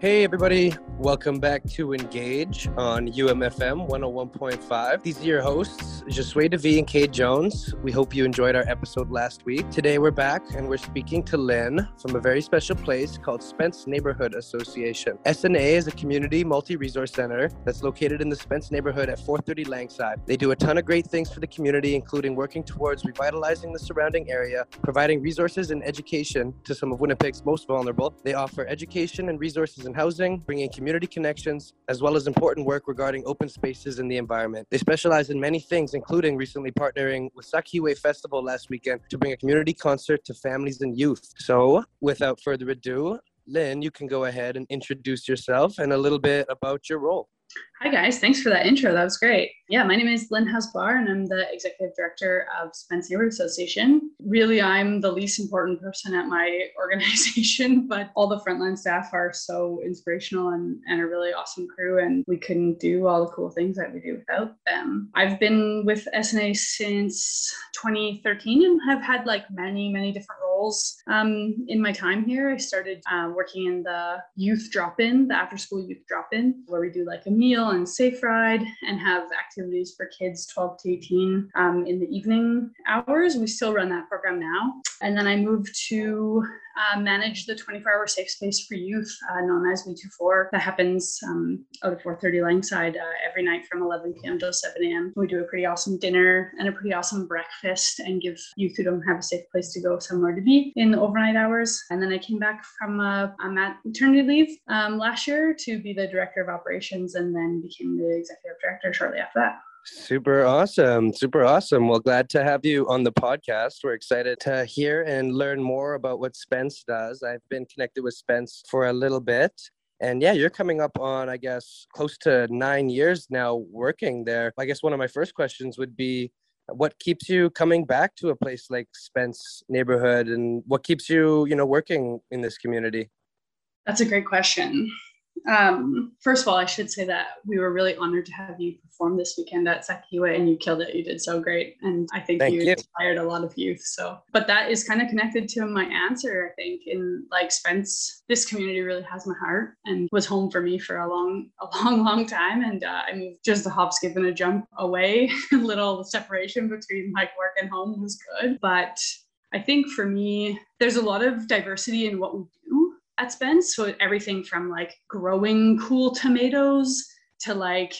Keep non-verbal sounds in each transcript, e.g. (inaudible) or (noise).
Hey, everybody. Welcome back to Engage on UMFM 101.5. These are your hosts, Josue DeVee and Kate Jones. We hope you enjoyed our episode last week. Today, we're back and we're speaking to Lin from a very special place called Spence Neighborhood Association. SNA is a community multi resource center that's located in the Spence neighborhood at 430 Langside. They do a ton of great things for the community, including working towards revitalizing the surrounding area, providing resources and education to some of Winnipeg's most vulnerable. They offer education and resources and housing, bringing community connections, as well as important work regarding open spaces and the environment. They specialize in many things, including recently partnering with Sakihiwe Festival last weekend to bring a community concert to families and youth. So, without further ado, Lin, you can go ahead and introduce yourself and a little bit about your role. Hi, guys. Thanks for that intro. That was great. Yeah, my name is Lin Howes Barr, and I'm the executive director of Spence Neighborhood Association. Really, I'm the least important person at my (laughs) organization, but all the frontline staff are so inspirational and, and a really awesome crew, and we couldn't do all the cool things that we do without them. I've been with SNA since 2013 and have had like many, many different roles um, in my time here. I started uh, working in the youth drop in, the after school youth drop in, where we do like a meal and safe ride and have activities for kids 12 to 18 um, in the evening hours. We still run that program now. And then I moved to uh, manage the 24-hour safe space for youth, uh, known as We24. That happens um, out of 430 Langside uh, every night from 11 p.m. to 7 a.m. We do a pretty awesome dinner and a pretty awesome breakfast and give youth who don't have a safe place to go somewhere to be in the overnight hours. And then I came back from uh, maternity leave um, last year to be the director of operations and then became the executive director shortly after that. Super awesome. Super awesome. Well, glad to have you on the podcast. We're excited to hear and learn more about what Spence does. I've been connected with Spence for a little bit. And yeah, you're coming up on, I guess, close to nine years now working there. I guess one of my first questions would be what keeps you coming back to a place like Spence neighborhood and what keeps you, you know, working in this community? That's a great question. Um, first of all, I should say that we were really honored to have you perform this weekend at Sakihiwe and you killed it. You did so great. And I think you, you, inspired a lot of youth. So, but that is kind of connected to my answer, I think, in like Spence, this community really has my heart and was home for me for a long, a long, long time. And uh, I moved just a hop, skip, and a jump away. (laughs) a little separation between like work and home was good. But I think for me, there's a lot of diversity in what we do at Spence. So everything from like growing cool tomatoes to like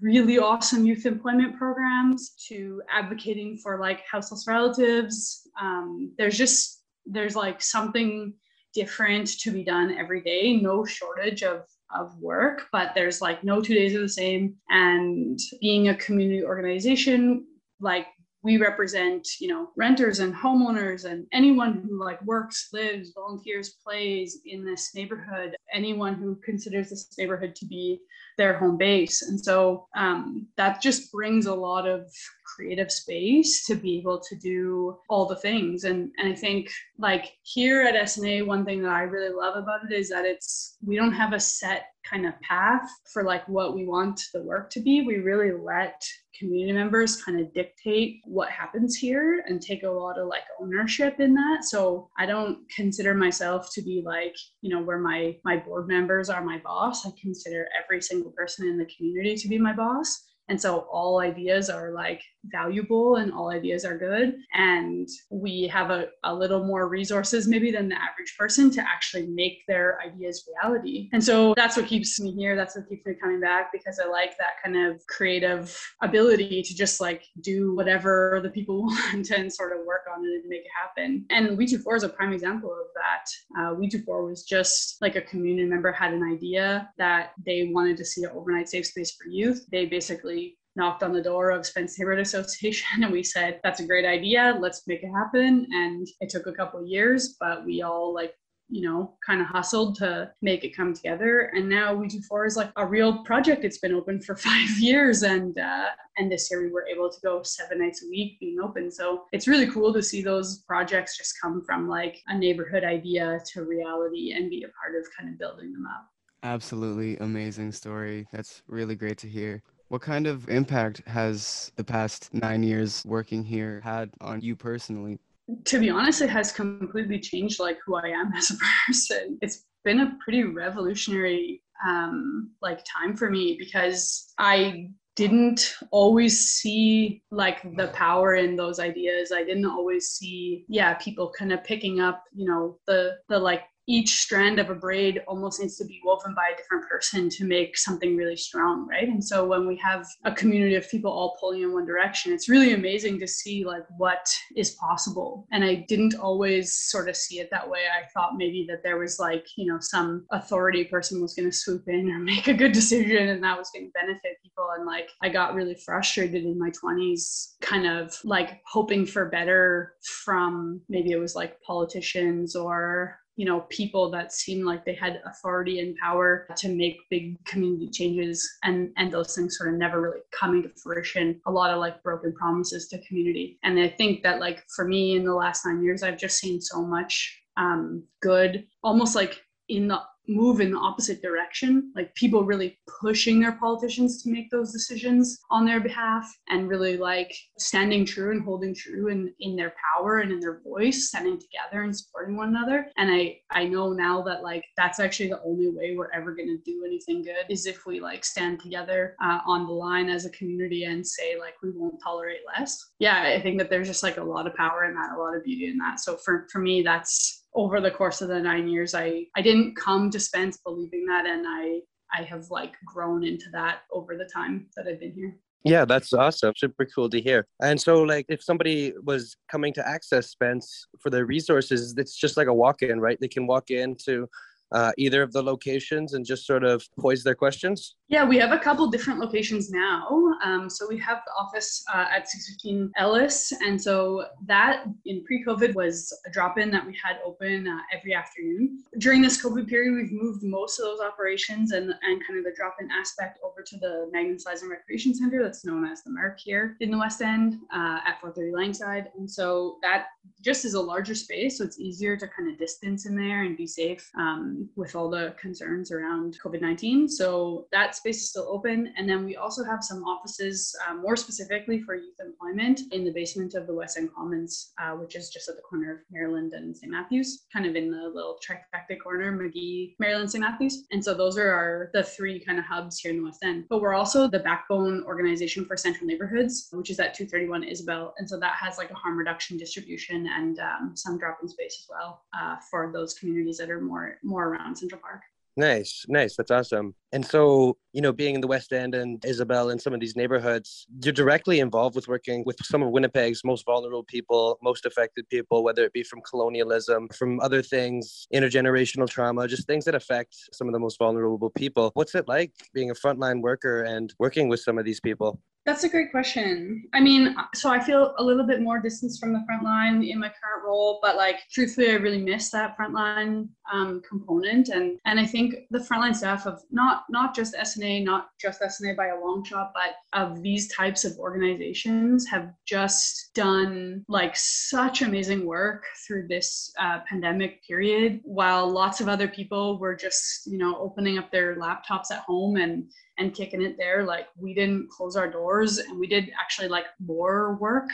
really awesome youth employment programs to advocating for like houseless relatives. Um, there's just there's like something different to be done every day. No shortage of of work, but there's like no two days are the same. And being a community organization, like we represent you know renters and homeowners and anyone who like works lives volunteers plays in this neighborhood anyone who considers this neighborhood to be their home base. And so um, that just brings a lot of creative space to be able to do all the things. And, and i think like here at sna one thing that i really love about it is that it's we don't have a set kind of path for like what we want the work to be. We really let community members kind of dictate what happens here and take a lot of like ownership in that. So i don't consider myself to be like you know where my my board members are my boss. I consider every single person in the community to be my boss and so all ideas are like valuable and all ideas are good. And we have a, a little more resources maybe than the average person to actually make their ideas reality. And so that's what keeps me here. That's what keeps me coming back because I like that kind of creative ability to just like do whatever the people (laughs) want and sort of work on it and make it happen. And We24 is a prime example of that. Uh, We24 was just like a community member had an idea that they wanted to see an overnight safe space for youth. They basically knocked on the door of Spence Neighborhood Association and we said, that's a great idea. Let's make it happen. And it took a couple years, but we all like you know, kind of hustled to make it come together. And now We24 is like a real project. It's been open for (laughs) five years, and uh, and this year we were able to go seven nights a week being open. So it's really cool to see those projects just come from like a neighborhood idea to reality and be a part of kind of building them up. Absolutely amazing story. That's really great to hear. What kind of impact has the past nine years working here had on you personally? To be honest, it has completely changed like who I am (laughs) as a person. It's been a pretty revolutionary um, like time for me because I didn't always see like the power in those ideas i didn't always see yeah people kind of picking up you know the the like each strand of a braid almost needs to be woven by a different person to make something really strong right? And so when we have a community of people all pulling in one direction it's really amazing to see like what is possible. And i didn't always sort of see it that way. I thought maybe that there was like you know some authority person was going to swoop in or (laughs) make a good decision and that was going to benefit people. And like i got really frustrated in my 20s kind of like hoping for better from maybe it was like politicians or you know people that seemed like they had authority and power to make big community changes and and those things sort of never really coming to fruition. A lot of like broken promises to community. And i think that like for me in the last nine years i've just seen so much um, good almost like in the move in the opposite direction like people really pushing their politicians to make those decisions on their behalf and really like standing true and holding true in in their power and in their voice standing together and supporting one another. And i i know now that like that's actually the only way we're ever going to do anything good is if we like stand together uh, on the line as a community and say like we won't tolerate less. Yeah i think that there's just like a lot of power in that a lot of beauty in that. So for for me that's over the course of the nine years i i didn't come to spence believing that and i i have like grown into that over the time that i've been here. Yeah that's awesome. Super cool to hear. And so like if somebody was coming to access spence for their resources it's just like a walk-in right? They can walk into uh, either of the locations and just sort of poise their questions? Yeah, we have a couple different locations now. Um, so we have the office uh, at 615 Ellis. And so that in pre COVID was a drop in that we had open uh, every afternoon. During this COVID period, we've moved most of those operations and, and kind of the drop in aspect over to the Magnus Eliason Recreation Center that's known as the Merc here in the West End uh, at 430 Langside. And so that just is a larger space. So it's easier to kind of distance in there and be safe. Um, with all the concerns around COVID 19. So that space is still open. And then we also have some offices um, more specifically for youth employment in the basement of the West End Commons, uh, which is just at the corner of Maryland and St. Matthews, kind of in the little trifecta corner, Magee, Maryland, St. Matthews. And so those are our the three kind of hubs here in the West End. But we're also the backbone organization for Central Neighborhoods, which is at 231 Isabel. And so that has like a harm reduction distribution and um, some drop-in space as well uh, for those communities that are more more around Central Park. Nice, nice. That's awesome. And so, you know, being in the West End and Isabel and some of these neighborhoods, you're directly involved with working with some of Winnipeg's most vulnerable people, most affected people, whether it be from colonialism, from other things, intergenerational trauma, just things that affect some of the most vulnerable people. What's it like being a frontline worker and working with some of these people? That's a great question. I mean, so I feel a little bit more distance from the front line in my current role, but like truthfully, I really miss that frontline um, component. And and I think the frontline staff of not not just SNA, not just SNA by a long shot, but of these types of organizations have just done like such amazing work through this uh, pandemic period, while lots of other people were just you know opening up their laptops at home and and kicking it there. Like we didn't close our doors and we did actually like more work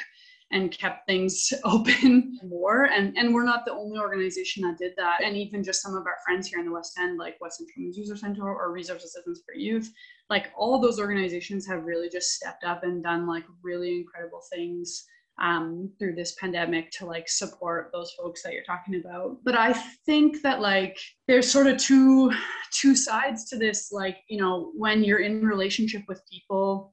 and kept things (laughs) open more. And, and we're not the only organization that did that. And even just some of our friends here in the West End, like West End Women's User Center or Resource Assistance for Youth, like all those organizations have really just stepped up and done like really incredible things um, through this pandemic to like support those folks that you're talking about. But I think that like there's sort of two two sides to this. Like you know when you're in relationship with people,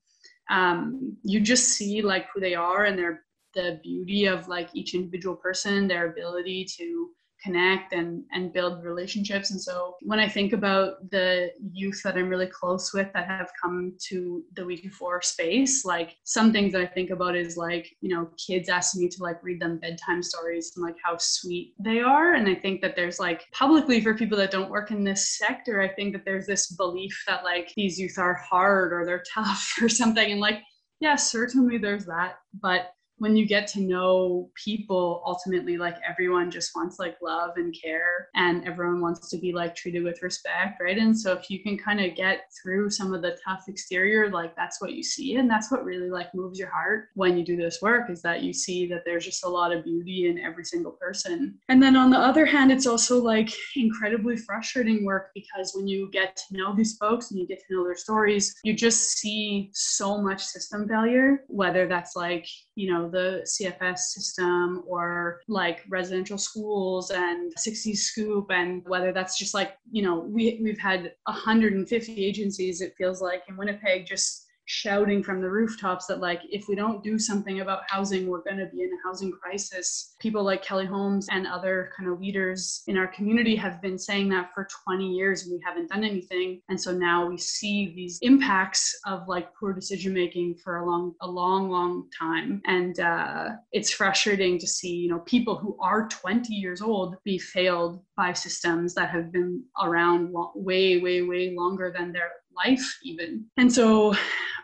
um, you just see like who they are and their the beauty of like each individual person, their ability to connect and and build relationships. And so when i think about the youth that i'm really close with that have come to the We24 space like some things that i think about is like you know kids asking me to like read them bedtime stories and like how sweet they are. And i think that there's like publicly for people that don't work in this sector i think that there's this belief that like these youth are hard or they're (laughs) tough or something. And like yeah certainly there's that. But when you get to know people ultimately like everyone just wants like love and care and everyone wants to be like treated with respect right? And so if you can kind of get through some of the tough exterior like that's what you see. And that's what really like moves your heart when you do this work is that you see that there's just a lot of beauty in every single person. And then on the other hand it's also like incredibly frustrating work because when you get to know these folks and you get to know their stories you just see so much system failure whether that's like you know the cfs system or like residential schools and 60 scoop and whether that's just like you know we, we've had 150 agencies it feels like in winnipeg just shouting from the rooftops that like if we don't do something about housing we're going to be in a housing crisis. People like kelly holmes and other kind of leaders in our community have been saying that for 20 years and we haven't done anything. And so now we see these impacts of like poor decision making for a long a long long time. And uh, it's frustrating to see you know people who are 20 years old be failed by systems that have been around way way way longer than their life even. And so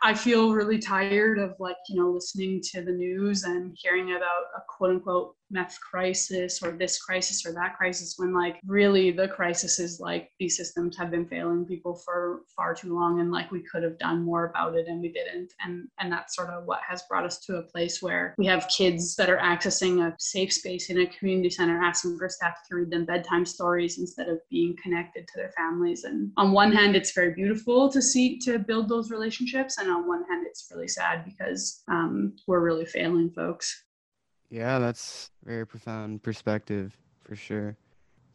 i feel really tired of like you know listening to the news and hearing about a quote unquote meth crisis or this crisis or that crisis when like really the crisis is like these systems have been failing people for far too long and like we could have done more about it and we didn't. And and that's sort of what has brought us to a place where we have kids that are accessing a safe space in a community center asking for staff to read them bedtime stories instead of being connected to their families. And on one hand it's very beautiful to see to build those relationships. And on one hand it's really sad because um, we're really failing folks yeah, that's very profound perspective for sure.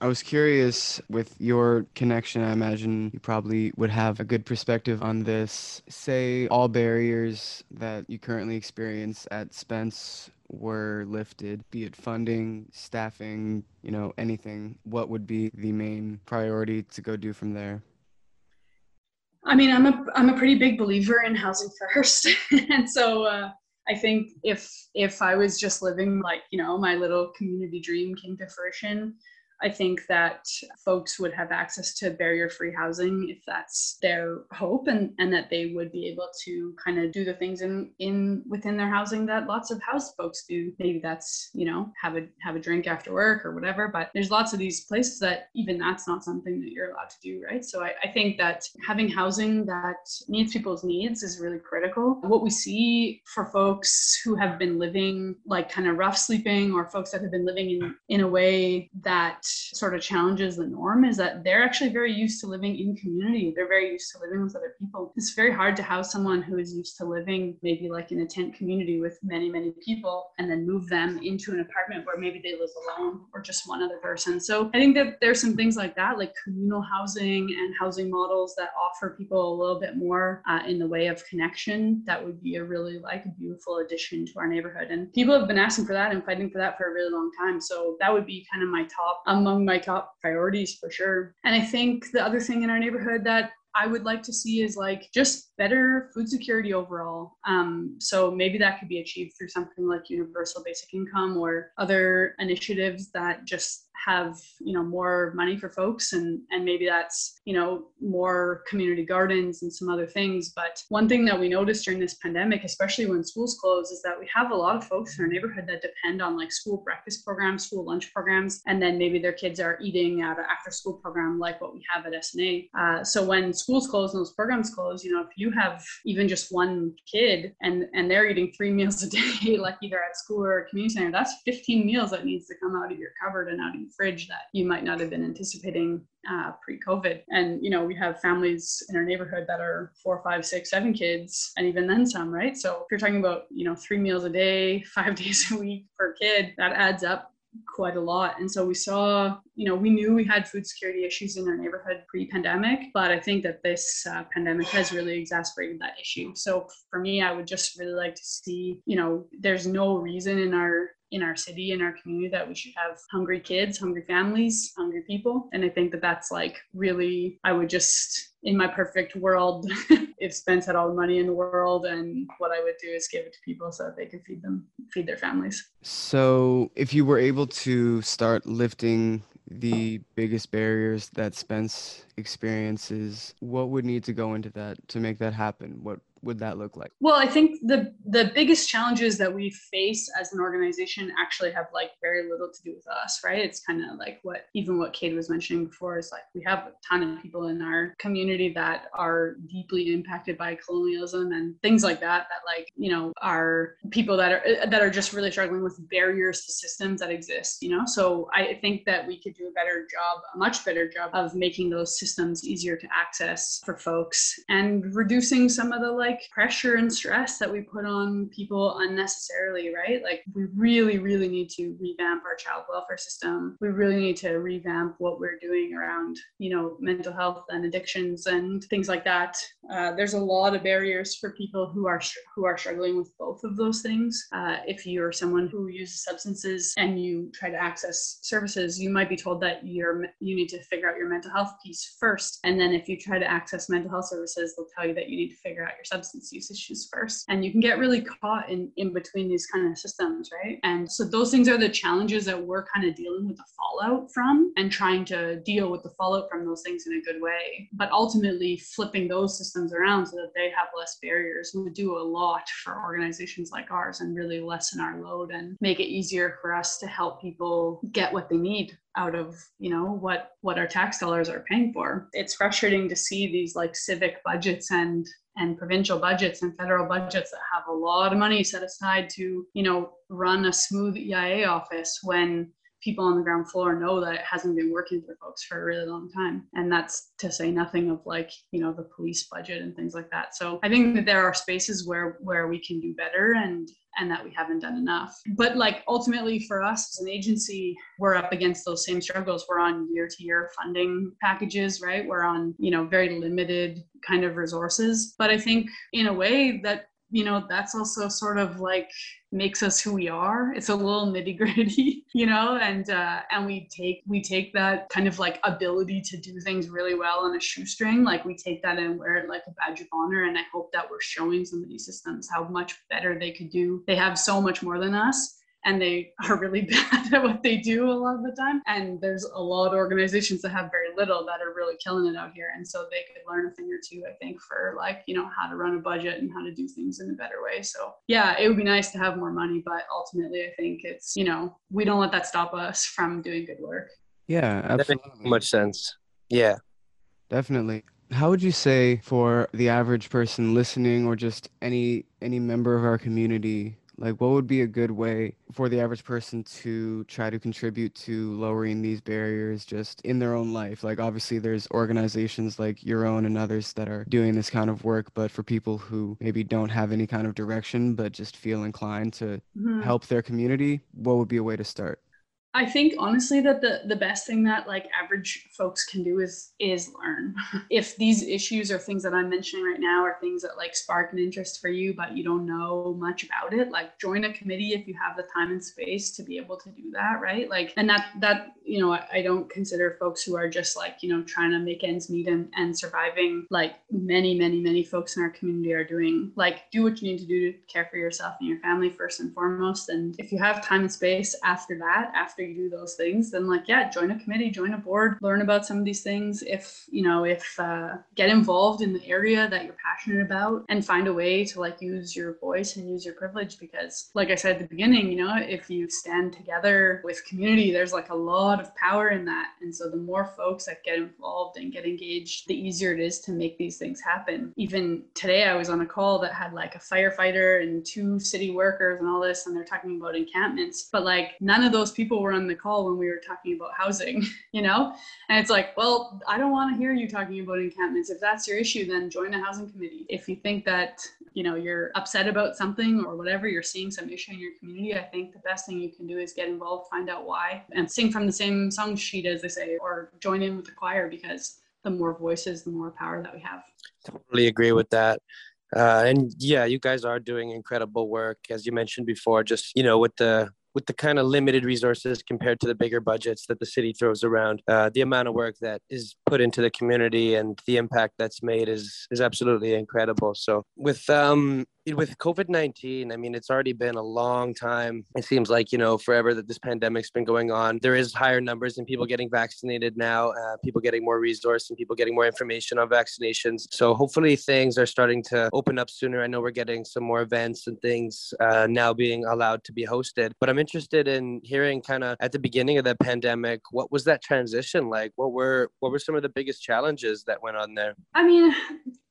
I was curious with your connection, I imagine you probably would have a good perspective on this. Say all barriers that you currently experience at Spence were lifted, be it funding, staffing, you know, anything. What would be the main priority to go do from there? I mean, I'm a I'm a pretty big believer in housing first, (laughs) and so uh, I think if if I was just living like you know my little community dream came to fruition, I think that folks would have access to barrier free housing if that's their hope and, and that they would be able to kind of do the things in, in within their housing that lots of house folks do. Maybe that's, you know, have a have a drink after work or whatever. But there's lots of these places that even that's not something that you're allowed to do, right? So I, I think that having housing that meets people's needs is really critical. What we see for folks who have been living like kind of rough sleeping or folks that have been living in, in a way that sort of challenges the norm is that they're actually very used to living in community. They're very used to living with other people. It's very hard to house someone who is used to living maybe like in a tent community with many, many people and then move them into an apartment where maybe they live alone or just one other person. So I think that there's some things like that, like communal housing and housing models that offer people a little bit more uh, in the way of connection. That would be a really like beautiful addition to our neighborhood. And people have been asking for that and fighting for that for a really long time. So that would be kind of my top among my top priorities for sure. And I think the other thing in our neighborhood that I would like to see is like just better food security overall. Um, so maybe that could be achieved through something like universal basic income or other initiatives that just have you know more money for folks and and maybe that's you know more community gardens and some other things. But one thing that we noticed during this pandemic especially when schools close is that we have a lot of folks in our neighborhood that depend on like school breakfast programs school lunch programs and then maybe their kids are eating at an after school program like what we have at SNA uh, so when schools close and those programs close you know if you have even just one kid and and they're eating three (laughs) meals a day like either at school or community center that's 15 meals that needs to come out of your cupboard and out of fridge that you might not have been anticipating uh, pre-COVID. And you know, we have families in our neighborhood that are four, five, six, seven kids, and even then some, right? So if you're talking about you know three meals a day, (laughs) five days a week per kid, that adds up quite a lot. And so we saw, you know, we knew we had food security issues in our neighborhood pre pandemic, but I think that this uh, pandemic has really exacerbated that issue. So for me, I would just really like to see, you know, there's no reason in our in our city in our community that we should have hungry kids hungry families hungry people. And i think that that's like really i would just in my perfect world (laughs) if spence had all the money in the world and what i would do is give it to people so that they can feed them feed their families. So if you were able to start lifting the biggest barriers that spence experiences what would need to go into that to make that happen? What would that look like? Well, I think the the biggest challenges that we face as an organization actually have like very little to do with us, right? It's kind of like what even what Kate was mentioning before is like we have a ton of people in our community that are deeply impacted by colonialism and things like that that like, you know, are people that are that are just really struggling with barriers to systems that exist, you know? So I think that we could do a better job, a much better job of making those systems easier to access for folks and reducing some of the like pressure and stress that we put on people unnecessarily, right? Like we really, really need to revamp our child welfare system. We really need to revamp what we're doing around, you know, mental health and addictions and things like that. Uh, there's a lot of barriers for people who are who are struggling with both of those things. Uh, if you're someone who uses substances and you try to access services, you might be told that you're you need to figure out your mental health piece first, and then if you try to access mental health services, they'll tell you that you need to figure out your substance use issues first, and you can get really caught in in between these kind of systems, right? And so those things are the challenges that we're kind of dealing with the fallout from, and trying to deal with the fallout from those things in a good way. But ultimately, flipping those systems around so that they have less barriers would do a lot for organizations like ours and really lessen our load and make it easier for us to help people get what they need out of you know what what our tax dollars are paying for. It's frustrating to see these like civic budgets and and provincial budgets and federal budgets that have a lot of money set aside to you know run a smooth eia office when people on the ground floor know that it hasn't been working for folks for a really long time and that's to say nothing of like you know the police budget and things like that so i think that there are spaces where where we can do better and and that we haven't done enough. But like ultimately for us as an agency, we're up against those same struggles. We're on year to year funding packages, right? We're on, you know, very limited kind of resources. But I think in a way that you know that's also sort of like makes us who we are. It's a little nitty gritty (laughs) you know and uh and we take we take that kind of like ability to do things really well on a shoestring. Like we take that and wear it like a badge of honor and i hope that we're showing some of these systems how much better they could do. They have so much more than us and they are really (laughs) bad at what they do a lot of the time. And there's a lot of organizations that have very little that are really killing it out here. And so they could learn a thing or two, I think, for like, you know, how to run a budget and how to do things in a better way. So yeah, it would be nice to have more money, but ultimately I think it's, you know, we don't let that stop us from doing good work. Yeah, absolutely. That makes much sense. Yeah. Definitely. How would you say for the average person listening or just any any member of our community like, what would be a good way for the average person to try to contribute to lowering these barriers just in their own life? Like, obviously, there's organizations like your own and others that are doing this kind of work, but for people who maybe don't have any kind of direction but just feel inclined to mm-hmm. help their community, what would be a way to start? I think honestly that the the best thing that like average folks can do is is learn. (laughs) if these issues or things that I'm mentioning right now are things that like spark an interest for you but you don't know much about it, like join a committee if you have the time and space to be able to do that, right? Like and that that you know, I, I don't consider folks who are just like, you know, trying to make ends meet and, and surviving like many, many, many folks in our community are doing. Like do what you need to do to care for yourself and your family first and foremost. And if you have time and space after that, after you do those things, then like, yeah, join a committee, join a board, learn about some of these things. If, you know, if uh, get involved in the area that you're passionate about and find a way to like use your voice and use your privilege. Because like I said at the beginning, you know, if you stand together with community, there's like a lot of power in that. And so the more folks that get involved and get engaged, the easier it is to make these things happen. Even today, I was on a call that had like a firefighter and two city workers and all this, and they're talking about encampments. But like none of those people were on the call when we were talking about housing, (laughs) you know? And it's like, well, I don't want to hear you talking about encampments. If that's your issue, then join the housing committee. If you think that, you know, you're upset about something or whatever, you're seeing some issue in your community, I think the best thing you can do is get involved, find out why, and sing from the same song sheet, as they say, or join in with the choir because the more voices, the more power that we have. Totally agree with that. Uh, and yeah, you guys are doing incredible work, as you mentioned before. Just you know, with the with the kind of limited resources compared to the bigger budgets that the city throws around, uh, the amount of work that is put into the community and the impact that's made is is absolutely incredible. So with um, with COVID 19, I mean, it's already been a long time. It seems like, you know, forever that this pandemic's been going on. There is higher numbers in people getting vaccinated now, uh, people getting more resource and people getting more information on vaccinations. So hopefully things are starting to open up sooner. I know we're getting some more events and things uh, now being allowed to be hosted. But I'm interested in hearing kind of at the beginning of the pandemic, what was that transition like? What were what were some of the biggest challenges that went on there? I mean,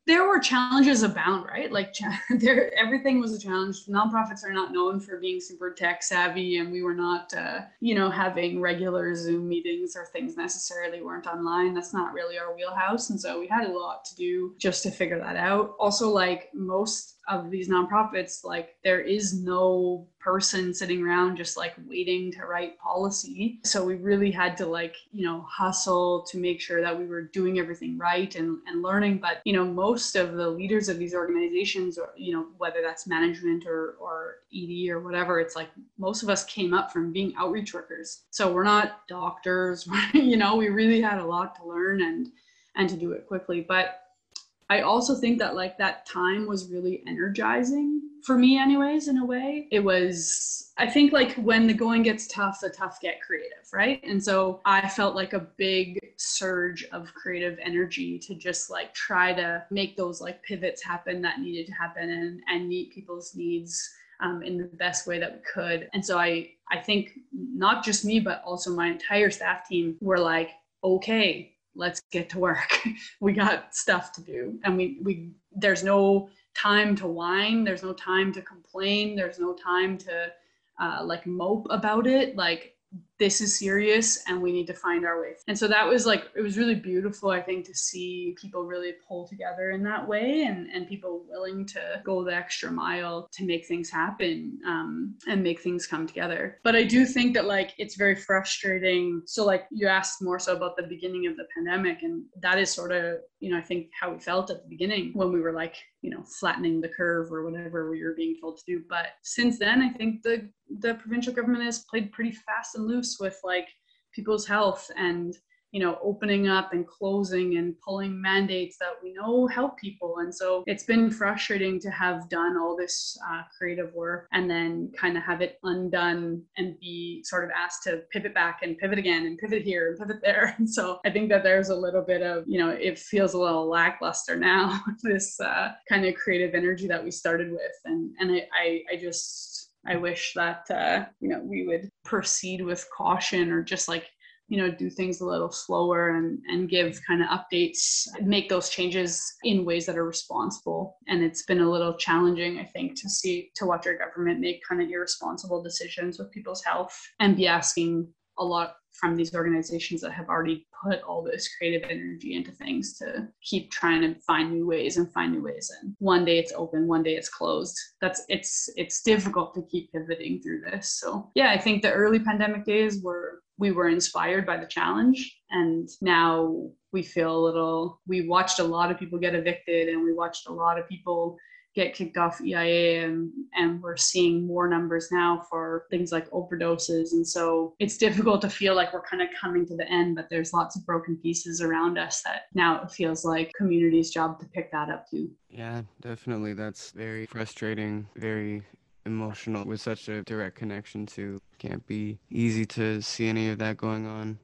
there were challenges abound, right? Like (laughs) there, everything was a challenge. Nonprofits are not known for being super tech savvy, and we were not, uh, you know, having regular Zoom meetings or things necessarily weren't online. That's not really our wheelhouse, and so we had a lot to do just to figure that out. Also, like most of these nonprofits, like there is no person sitting around just like waiting to write policy. So we really had to like, you know, hustle to make sure that we were doing everything right and, and learning. But, you know, most of the leaders of these organizations, or, you know, whether that's management or, or ED or whatever, it's like most of us came up from being outreach workers. So we're not doctors, (laughs) you know, we really had a lot to learn and and to do it quickly. But I also think that like that time was really energizing for me anyways in a way. It was I think like when the going gets tough, the tough get creative, right? And so I felt like a big surge of creative energy to just like try to make those like pivots happen that needed to happen and and meet people's needs um, in the best way that we could. And so I I think not just me but also my entire staff team were like okay let's get to work. (laughs) we got stuff to do. And we, we, there's no time to whine. There's no time to complain. There's no time to uh, like mope about it. Like this is serious and we need to find our way. And so that was like, it was really beautiful, I think, to see people really pull together in that way and, and people willing to go the extra mile to make things happen um, and make things come together. But I do think that like it's very frustrating. So, like, you asked more so about the beginning of the pandemic, and that is sort of, you know, I think how we felt at the beginning when we were like, you know, flattening the curve or whatever we were being told to do. But since then, I think the the provincial government has played pretty fast and loose with like people's health and you know opening up and closing and pulling mandates that we know help people. And so it's been frustrating to have done all this uh, creative work and then kind of have it undone and be sort of asked to pivot back and pivot again and pivot here and pivot there. And (laughs) so i think that there's a little bit of you know it feels a little lackluster now (laughs) this uh, kind of creative energy that we started with. And and I, I, I just I wish that uh, you know we would proceed with caution or just like you know do things a little slower and and give kind of updates make those changes in ways that are responsible. And it's been a little challenging i think to see to watch our government make kind of irresponsible decisions with people's health and be asking a lot from these organizations that have already put all this creative energy into things to keep trying to find new ways and find new ways and one day it's open one day it's closed. That's it's it's difficult to keep pivoting through this. So yeah i think the early pandemic days were we were inspired by the challenge and now we feel a little we watched a lot of people get evicted and we watched a lot of people get kicked off EIA and, and we're seeing more numbers now for things like overdoses. And so it's difficult to feel like we're kind of coming to the end, but there's lots of broken pieces around us that now it feels like community's job to pick that up too. Yeah, definitely. That's very frustrating, very emotional with such a direct connection to can't be easy to see any of that going on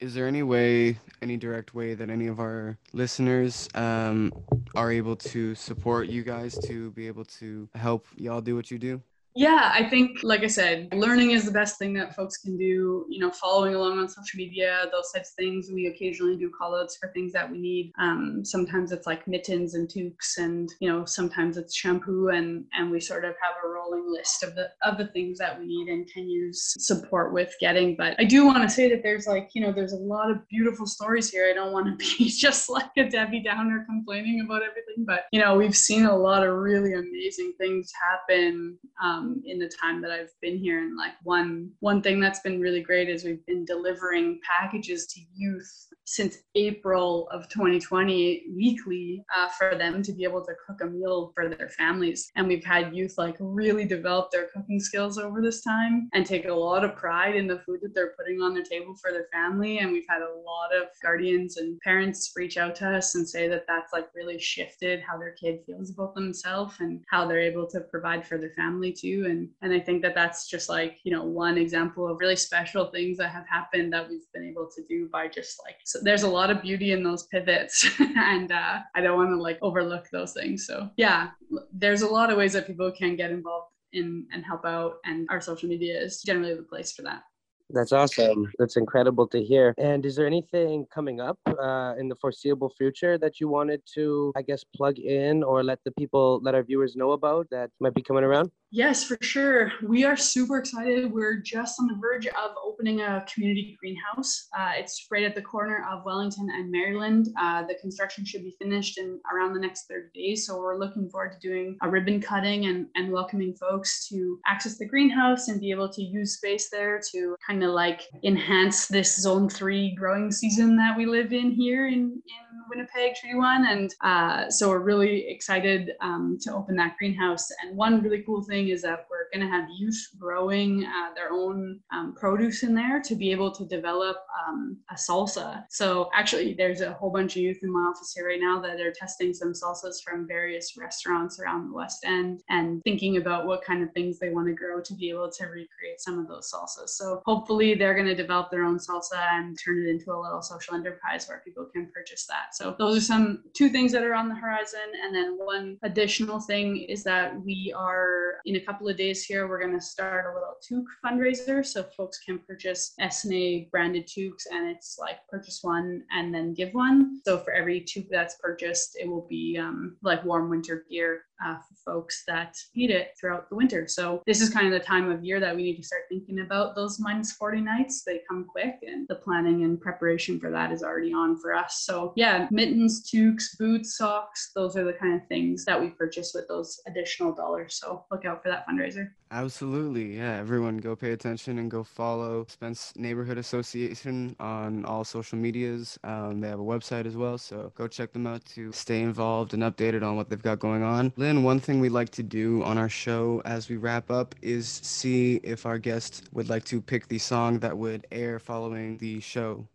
is there any way, any direct way that any of our listeners um, are able to support you guys to be able to help y'all do what you do? Yeah, I think, like I said, learning is the best thing that folks can do. You know, following along on social media, those types of things. We occasionally do call outs for things that we need. Um, sometimes it's like mittens and toques, and you know, sometimes it's shampoo, and and we sort of have a rolling list of the of the things that we need and can use support with getting. But I do want to say that there's like, you know, there's a lot of beautiful stories here. I don't want to (laughs) be just like a Debbie Downer complaining about everything, but you know, we've seen a lot of really amazing things happen. Um, um, in the time that I've been here. And like one one thing that's been really great is we've been delivering packages to youth since April of 2020 weekly uh, for them to be able to cook a meal for their families. And we've had youth like really develop their cooking skills over this time and take a lot of pride in the food that they're putting on their table for their family. And we've had a lot of guardians and parents reach out to us and say that that's like really shifted how their kid feels about themselves and how they're able to provide for their family too. And and I think that that's just like you know one example of really special things that have happened that we've been able to do by just like there's a lot of beauty in those pivots (laughs) and uh, I don't want to like overlook those things. So yeah, there's a lot of ways that people can get involved in and help out and our social media is generally the place for that. That's awesome. That's incredible to hear. And is there anything coming up uh, in the foreseeable future that you wanted to, I guess, plug in or let the people, let our viewers know about that might be coming around? Yes, for sure. We are super excited. We're just on the verge of opening a community greenhouse. Uh, it's right at the corner of Wellington and Maryland. Uh, the construction should be finished in around the next 30 days. So we're looking forward to doing a ribbon cutting and, and welcoming folks to access the greenhouse and be able to use space there to kind of like enhance this zone three growing season that we live in here in, in Winnipeg Treaty One. And uh, so we're really excited um, to open that greenhouse. And one really cool thing is that going to have youth growing uh, their own um, produce in there to be able to develop um, a salsa. So actually, there's a whole bunch of youth in my office here right now that are testing some salsas from various restaurants around the West End and thinking about what kind of things they want to grow to be able to recreate some of those salsas. So hopefully, they're going to develop their own salsa and turn it into a little social enterprise where people can purchase that. So those are some two things that are on the horizon. And then one additional thing is that we are in a couple of days here, we're going to start a little toque fundraiser. So folks can purchase SNA branded toques and it's like purchase one and then give one. So for every toque that's purchased, it will be um, like warm winter gear uh, for folks that need it throughout the winter. So this is kind of the time of year that we need to start thinking about those minus 40 nights. They come quick and the planning and preparation for that is already on for us. So yeah, mittens, toques, boots, socks, those are the kind of things that we purchase with those additional dollars. So look out for that fundraiser. Absolutely. Yeah, everyone go pay attention and go follow Spence Neighborhood Association on all social medias. Um, they have a website as well, so go check them out to stay involved and updated on what they've got going on. Lin, one thing we like to do on our show as we wrap up is see if our guest would like to pick the song that would air following the show.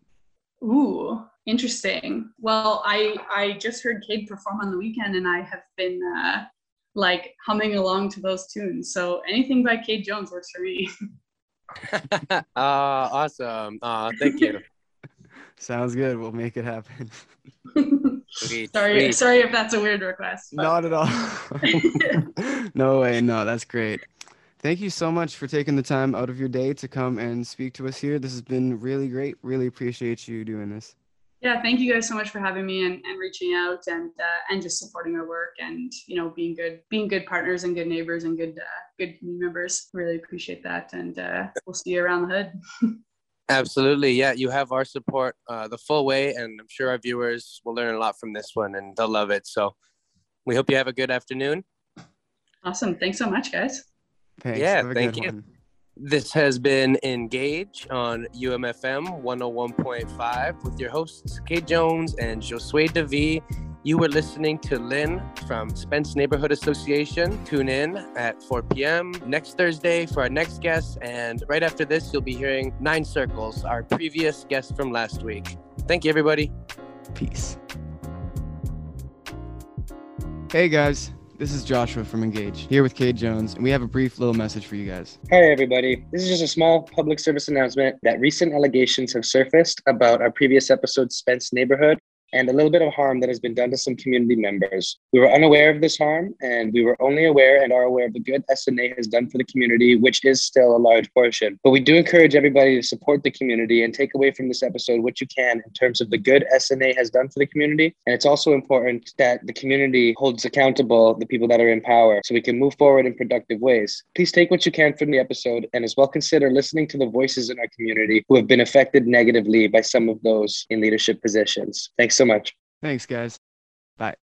Ooh, interesting. Well, I I just heard Cade perform on the weekend, and I have been uh, like humming along to those tunes. So anything by Kate Jones works for me. uh, (laughs) (laughs) awesome. Uh, thank you. (laughs) Sounds good. We'll make it happen. Sweet, sorry, sweet. sorry if that's a weird request. But... Not at all. no way. No, that's great. Thank you so much for taking the time out of your day to come and speak to us here. This has been really great. Really appreciate you doing this. Yeah, thank you guys so much for having me and, and reaching out and uh, and just supporting our work and you know being good being good partners and good neighbors and good uh, good community members. Really appreciate that, and uh, we'll see you around the hood. (laughs) Absolutely. Yeah, you have our support uh, the full way, and I'm sure our viewers will learn a lot from this one and they'll love it. So we hope you have a good afternoon. Awesome. Thanks so much, guys. Thanks. Yeah, thank you. One. This has been Engage on UMFM 101.5 with your hosts, Kate Jones and Josue DeVee. You were listening to Lin from Spence Neighborhood Association. Tune in at 4 p.m. next Thursday for our next guest. And right after this, you'll be hearing Nine Circles, our previous guest from last week. Thank you, everybody. Peace. Hey, guys. This is Joshua from Engage, here with Cade Jones, and we have a brief little message for you guys. Hey, everybody. This is just a small public service announcement that recent allegations have surfaced about our previous episode, Spence Neighborhood, and a little bit of harm that has been done to some community members. We were unaware of this harm, and we were only aware and are aware of the good SNA has done for the community, which is still a large portion. But we do encourage everybody to support the community and take away from this episode what you can in terms of the good SNA has done for the community. And it's also important that the community holds accountable the people that are in power so we can move forward in productive ways. Please take what you can from the episode and as well consider listening to the voices in our community who have been affected negatively by some of those in leadership positions. Thanks so much. Thanks, guys. Bye.